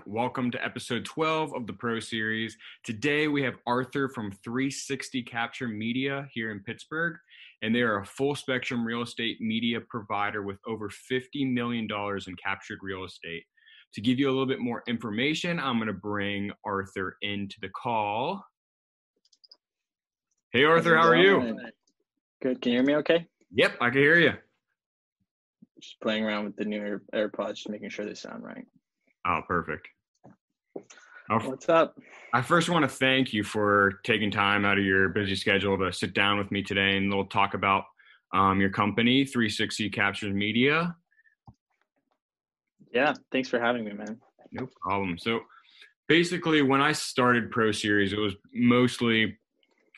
everyone. Welcome to episode 12 of the Pro Series. Today we have Arthur from 360 Capture Media here in Pittsburgh, and they are a full spectrum real estate media provider with over $50 million in captured real estate. To give you a little bit more information, I'm going to bring Arthur into the call. Hey, Arthur, how are you? Good. Can you hear me okay? Yep, I can hear you. Just playing around with the new Air- AirPods, just making sure they sound right. Oh, perfect. Oh, What's up? I first want to thank you for taking time out of your busy schedule to sit down with me today and we'll talk about um, your company, 360 Captures Media. Yeah, thanks for having me, man. No problem. So basically, when I started Pro Series, it was mostly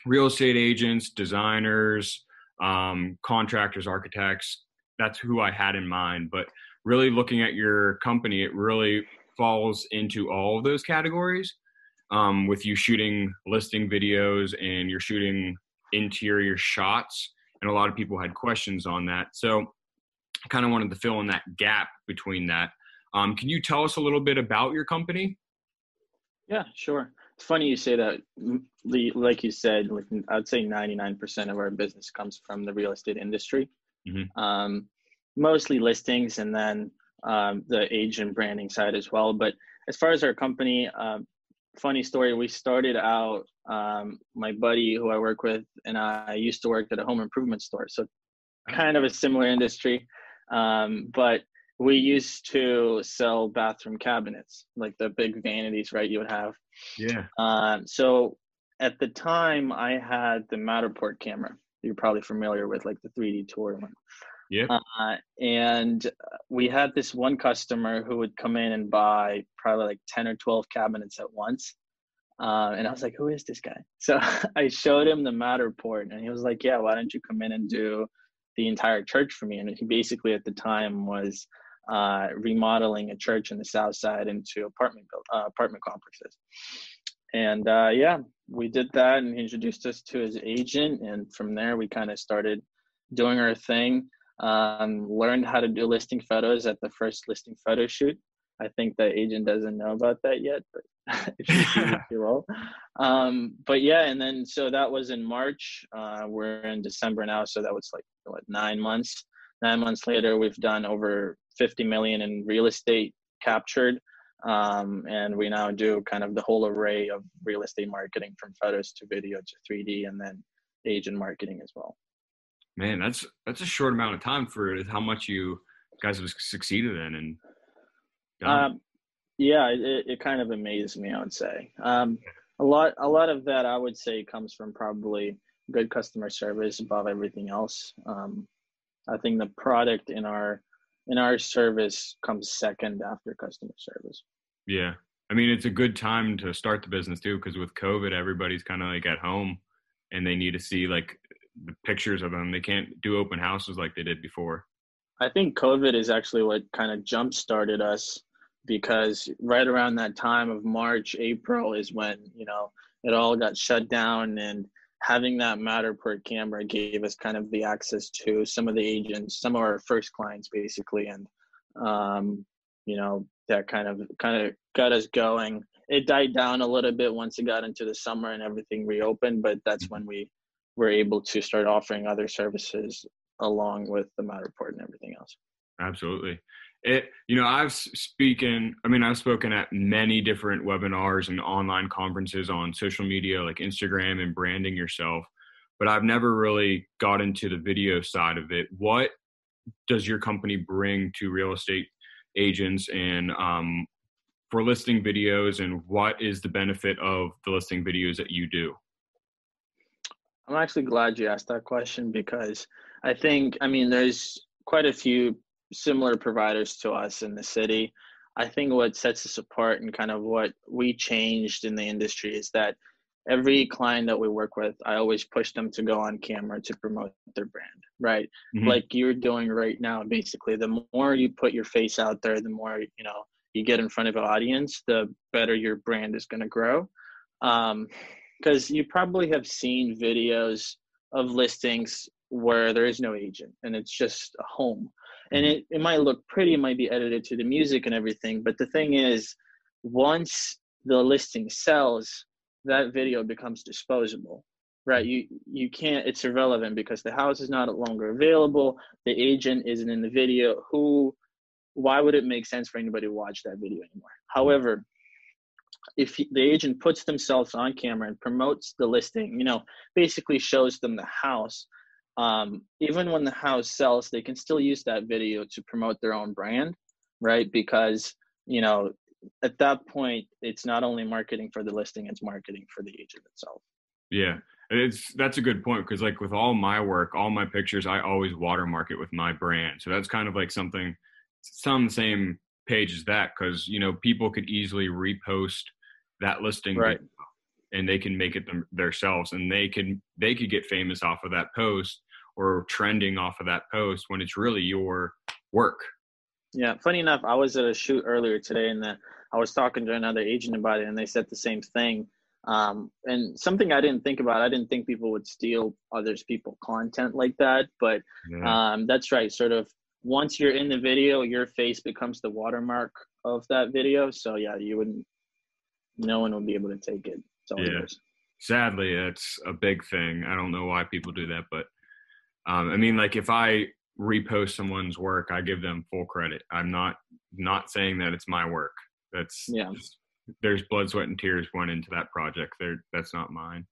real estate agents, designers, um, contractors, architects. That's who I had in mind. But really looking at your company, it really falls into all of those categories. Um, with you shooting listing videos and you're shooting interior shots, and a lot of people had questions on that. So I kind of wanted to fill in that gap between that. Um, can you tell us a little bit about your company? Yeah, sure. It's funny you say that. Like you said, I'd say 99% of our business comes from the real estate industry. Mhm. Um, mostly listings and then um, the agent branding side as well. But as far as our company, um, funny story, we started out, um, my buddy who I work with and I used to work at a home improvement store. So kind of a similar industry. Um, but we used to sell bathroom cabinets, like the big vanities, right? You would have. Yeah. Um, so at the time, I had the Matterport camera. You're probably familiar with, like the 3D tour one. Yep. Uh, and we had this one customer who would come in and buy probably like 10 or 12 cabinets at once. Uh, and I was like, who is this guy? So I showed him the Matterport, and he was like, yeah, why don't you come in and do the entire church for me? And he basically at the time was uh, remodeling a church in the south side into apartment build, uh, apartment complexes. And uh, yeah, we did that, and he introduced us to his agent, and from there we kind of started doing our thing. Um, learned how to do listing photos at the first listing photo shoot. I think the agent doesn't know about that yet, but should be pretty. Um, but yeah, and then so that was in March. Uh, we're in December now, so that was like what nine months. Nine months later, we've done over 50 million in real estate captured, um, and we now do kind of the whole array of real estate marketing from photos to video to 3D, and then agent marketing as well. Man, that's that's a short amount of time for how much you guys have succeeded in and. Um, yeah, it, it kind of amazed me. I would say um, a lot. A lot of that I would say comes from probably good customer service above everything else. Um, I think the product in our in our service comes second after customer service. Yeah. I mean, it's a good time to start the business too, because with COVID, everybody's kind of like at home, and they need to see like the pictures of them. They can't do open houses like they did before. I think COVID is actually what kind of jump started us because right around that time of March, April is when, you know, it all got shut down and having that Matterport camera gave us kind of the access to some of the agents, some of our first clients basically. And, um, you know, that kind of, kind of got us going. It died down a little bit once it got into the summer and everything reopened, but that's when we were able to start offering other services along with the Matterport and everything else. Absolutely. It, you know, I've speaking, I mean, I've spoken at many different webinars and online conferences on social media like Instagram and branding yourself, but I've never really got into the video side of it. What does your company bring to real estate agents and um, for listing videos, and what is the benefit of the listing videos that you do? I'm actually glad you asked that question because I think, I mean, there's quite a few similar providers to us in the city. I think what sets us apart and kind of what we changed in the industry is that every client that we work with, I always push them to go on camera to promote their brand, right? Mhm. Like you're doing right now, basically. The more you put your face out there, the more, you know, you get in front of an audience, the better your brand is going to grow. Um, because you probably have seen videos of listings where there is no agent and it's just a home and it, it might look pretty it might be edited to the music and everything but the thing is once the listing sells, that video becomes disposable right? You you can't it's irrelevant because the house is not longer available. The agent isn't in the video. Who why would it make sense for anybody to watch that video anymore? However if the agent puts themselves on camera and promotes the listing you know basically shows them the house um, even when the house sells they can still use that video to promote their own brand right? Because you know at that point it's not only marketing for the listing it's marketing for the agent itself. Yeah it's that's a good point because like with all my work all my pictures i always watermark it with my brand. So that's kind of like something some same page as that because you know people could easily repost that listing right. and they can make it them, themselves and they can they could get famous off of that post or trending off of that post when it's really your work yeah funny enough i was at a shoot earlier today and the, i was talking to another agent about it and they said the same thing um, and something I didn't think about, I didn't think people would steal others people content like that, but yeah. um, that's right. Sort of once you're in the video, your face becomes the watermark of that video. So yeah, you wouldn't, no one would be able to take it. yeah. Yours. Sadly, it's a big thing. I don't know why people do that, but um, I mean, like if I repost someone's work, I give them full credit. I'm not not saying that it's my work. That's yeah. Just, there's blood, sweat, and tears went into that project. There, that's not mine.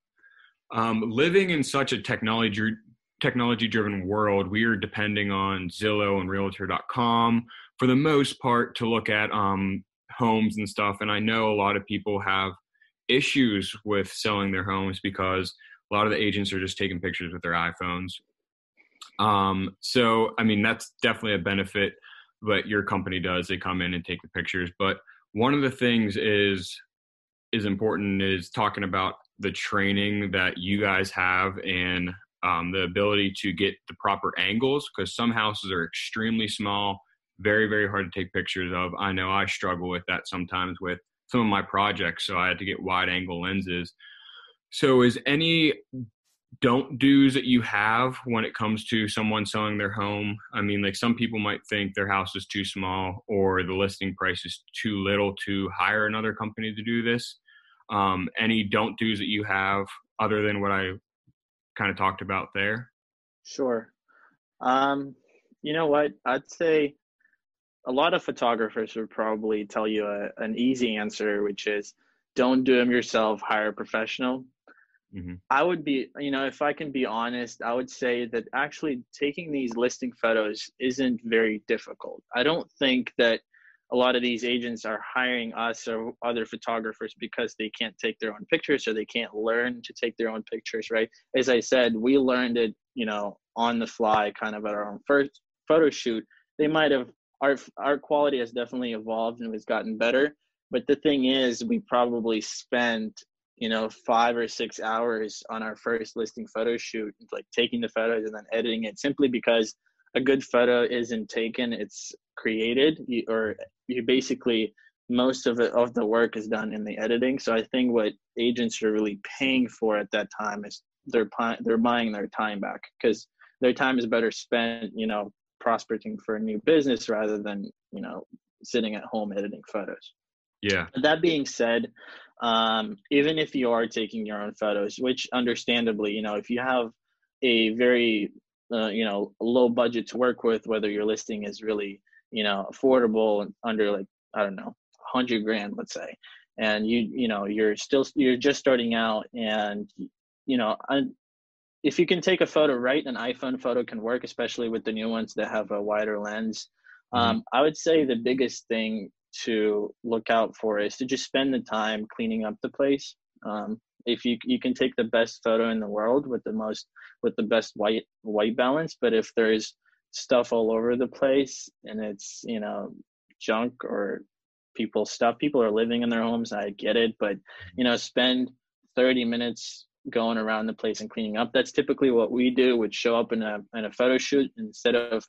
Um, living in such a technology technology driven world, we are depending on Zillow and Realtor.com for the most part to look at um, homes and stuff. And I know a lot of people have issues with selling their homes because a lot of the agents are just taking pictures with their iPhones. Um, so, I mean, that's definitely a benefit. But your company does; they come in and take the pictures. But one of the things is is important is talking about the training that you guys have and um, the ability to get the proper angles because some houses are extremely small very very hard to take pictures of i know i struggle with that sometimes with some of my projects so i had to get wide angle lenses so is any don't do's that you have when it comes to someone selling their home? I mean, like some people might think their house is too small or the listing price is too little to hire another company to do this. Um, any don't do's that you have other than what I kind of talked about there? Sure. Um, you know what? I'd say a lot of photographers would probably tell you a, an easy answer, which is don't do them yourself, hire a professional. Mm-hmm. I would be, you know, if I can be honest, I would say that actually taking these listing photos isn't very difficult. I don't think that a lot of these agents are hiring us or other photographers because they can't take their own pictures or they can't learn to take their own pictures, right? As I said, we learned it, you know, on the fly, kind of at our own first photo shoot. They might have our our quality has definitely evolved and has gotten better. But the thing is, we probably spent you know five or six hours on our first listing photo shoot like taking the photos and then editing it simply because a good photo isn't taken it's created. You, or you basically most of it of the work is done in the editing. So i think what agents are really paying for at that time is they're they're buying their time back because their time is better spent you know prospecting for a new business rather than you know sitting at home editing photos. Yeah. That being said um, even if you are taking your own photos, which understandably, you know, if you have a very, uh, you know, low budget to work with, whether your listing is really, you know, affordable under like, I don't know, hundred grand, let's say, and you, you know, you're still, you're just starting out and, you know, I, if you can take a photo right, an iPhone photo can work, especially with the new ones that have a wider lens. Mm-hmm. Um, I would say the biggest thing to look out for is to just spend the time cleaning up the place. Um, if you you can take the best photo in the world with the most with the best white white balance, but if there's stuff all over the place and it's you know junk or people stuff people are living in their homes i get it but you know spend 30 minutes going around the place and cleaning up that's typically what we do would show up in a in a photo shoot instead of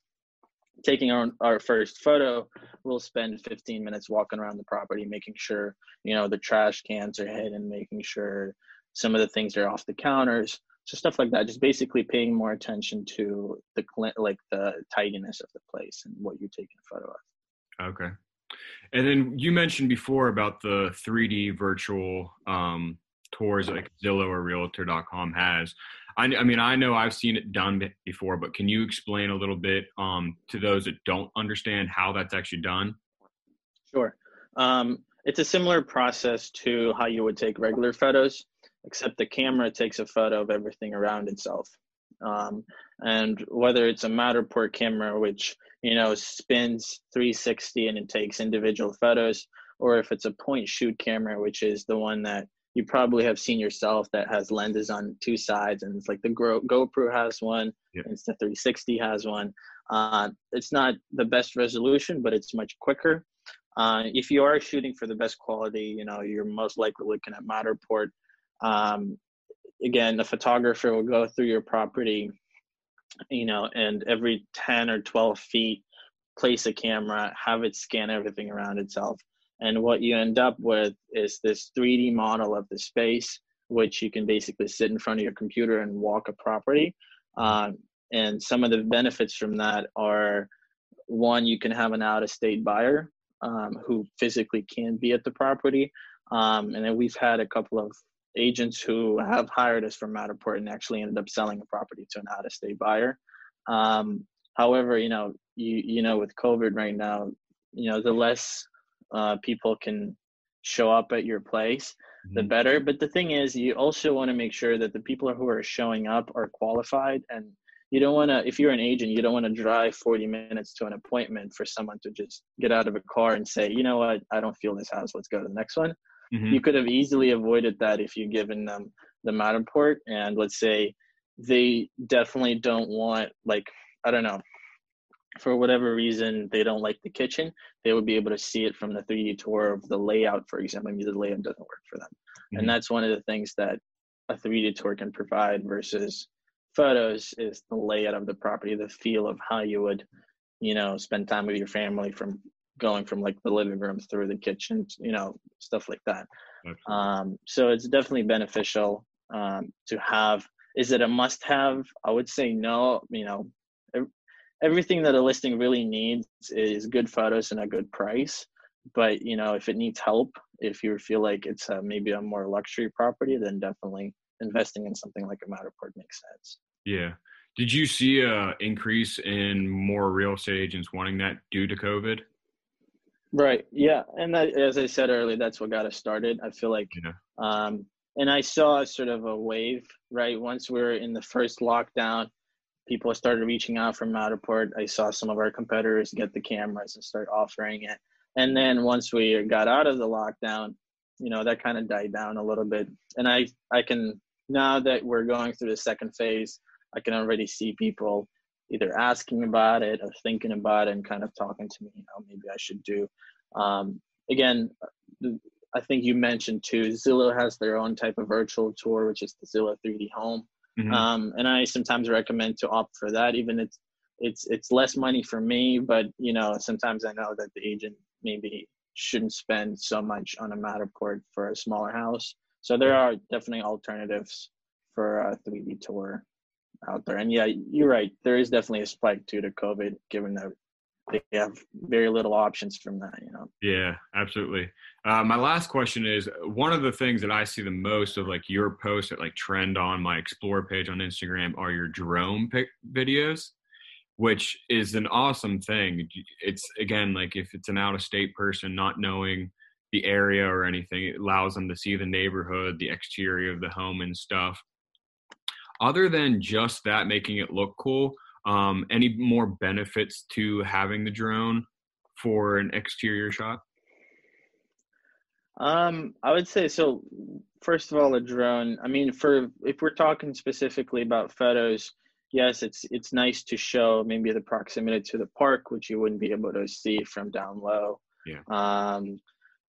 taking our, our first photo we'll spend 15 minutes walking around the property making sure you know the trash cans are hidden making sure some of the things are off the counters so stuff like that just basically paying more attention to the like the tidiness of the place and what you're taking a photo of. Okay. And then you mentioned before about the 3D virtual um, tours like Zillow or Realtor.com has. I, I, mean, I know I've seen it done before, but can you explain a little bit um, to those that don't understand how that's actually done? Sure. Um, it's a similar process to how you would take regular photos, except the camera takes a photo of everything around itself. Um, and whether it's a Matterport camera, which you know spins 360 and it takes individual photos, or if it's a point shoot camera, which is the one that you probably have seen yourself that has lenses on two sides, and it's like the GoPro has one, yep. Insta360 has one. Uh, it's not the best resolution, but it's much quicker. Uh, if you are shooting for the best quality, you know you're most likely looking at Matterport. Um, again, the photographer will go through your property, you know, and every 10 or 12 feet, place a camera, have it scan everything around itself. And what you end up with is this 3D model of the space, which you can basically sit in front of your computer and walk a property. Um, and some of the benefits from that are one, you can have an out of state buyer um, who physically can be at the property. Um, and then we've had a couple of agents who have hired us from Matterport and actually ended up selling a property to an out-of-state buyer. Um, however, you know, you you know, with COVID right now, you know, the less uh, people can show up at your place, mm-hmm. the better. But the thing is, you also want to make sure that the people who are showing up are qualified and you don't want to if you're an agent you don't want to drive 40 minutes to an appointment for someone to just get out of a car and say you know what i don't feel this house let's go to the next one Mm-hmm. You could have easily avoided that if you given them the Matterport and let's say they definitely don't want like I don't know for whatever reason they don't like the kitchen, they would be able to see it from the 3D tour of the layout, for example. Maybe the layout doesn't work for them. Mm-hmm. And that's one of the things that a 3D tour can provide versus photos is the layout of the property, the feel of how you would, you know, spend time with your family from going from like the living room through the kitchen, you know, stuff like that. Um, so it's definitely beneficial um, to have. Is it a must have? I would say no. You know, everything that a listing really needs is good photos and a good price. But you know, if it needs help, if you feel like it's a, maybe a more luxury property, then definitely investing in something like a Matterport makes sense. Yeah. Did you see a increase in more real estate agents wanting that due to COVID? Right. Yeah. And that, as I said earlier, that's what got us started. I feel like, yeah. um, and I saw sort of a wave, right? Once we were in the first lockdown, people started reaching out from Matterport. I saw some of our competitors get the cameras and start offering it. And then once we got out of the lockdown, you know, that kind of died down a little bit. And I, I can, now that we're going through the second phase, I can already see people either asking about it or thinking about it and kind of talking to me, you know, maybe I should do. Um, again, I think you mentioned too, Zillow has their own type of virtual tour, which is the Zillow 3D Home. Mm-hmm. Um, and I sometimes recommend to opt for that, even it's it's it's less money for me, but you know sometimes I know that the agent maybe shouldn't spend so much on a Matterport for a smaller house. So there are definitely alternatives for a 3D tour out there. And yeah, you're right. There is definitely a spike due to COVID, given that they have very little options from that. You know. Yeah, absolutely. Uh, my last question is one of the things that I see the most of like your posts that like trend on my explore page on Instagram are your drone pic videos, which is an awesome thing. It's again like if it's an out of state person not knowing the area or anything, it allows them to see the neighborhood, the exterior of the home and stuff other than just that making it look cool um, any more benefits to having the drone for an exterior shot? Um, i would say so first of all a drone i mean for if we're talking specifically about photos yes it's it's nice to show maybe the proximity to the park which you wouldn't be able to see from down low. Yeah. Um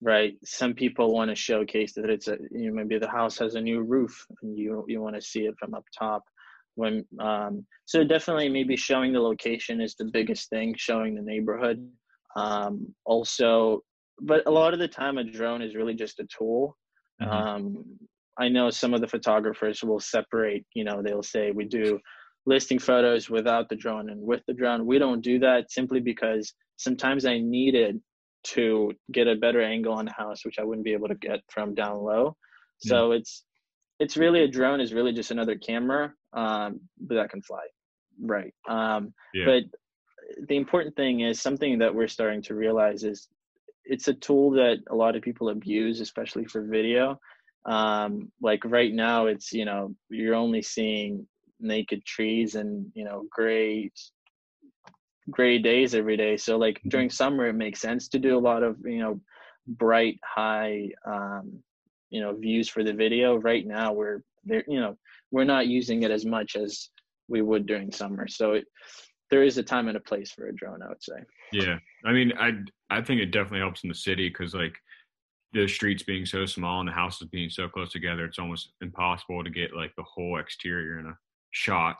right some people want to showcase that it's a you know maybe the house has a new roof and you you want to see it from up top when um so definitely maybe showing the location is the biggest thing showing the neighborhood. Um also but a lot of the time a drone is really just a tool. Mm-hmm. um i know some of the photographers will separate you know they'll say we do listing photos without the drone and with the drone. We don't do that simply because sometimes i need it to get a better angle on the house, which I wouldn't be able to get from down low. So it's it's really a drone is really just another camera, um, but that can fly, right? Um, yeah. But the important thing is something that we're starting to realize is it's a tool that a lot of people abuse, especially for video. Um, like right now, it's you know you're only seeing naked trees and you know gray gray days every day. So like mm-hmm. during summer, it makes sense to do a lot of you know bright high um, you know views for the video. Right now, we're there you know we're not using it as much as we would during summer. So it there is a time and a place for a drone. I would say. Yeah, I mean, I I think it definitely helps in the city because like the streets being so small and the houses being so close together, it's almost impossible to get like the whole exterior in a shot.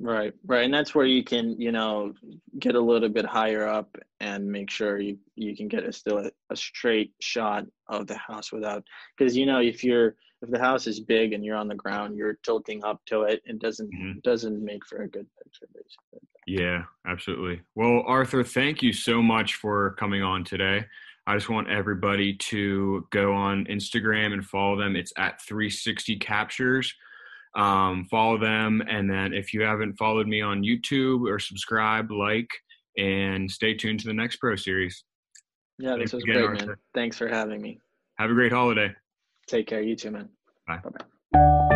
Right, right, and that's where you can, you know, get a little bit higher up and make sure you you can get a still a, a straight shot of the house without, because you know if you're if the house is big and you're on the ground, you're tilting up to it. It doesn't mm-hmm. doesn't make for a good picture, basically. Yeah, absolutely. Well, Arthur, thank you so much for coming on today. I just want everybody to go on Instagram and follow them. It's at 360 Captures. Um, follow them. And then if you haven't followed me on YouTube or subscribe, like, and stay tuned to the next Pro Series. Yeah, this was again, great, Arthur. man. Thanks for having me. Have a great holiday. Take care. You too, man. Bye. Bye-bye.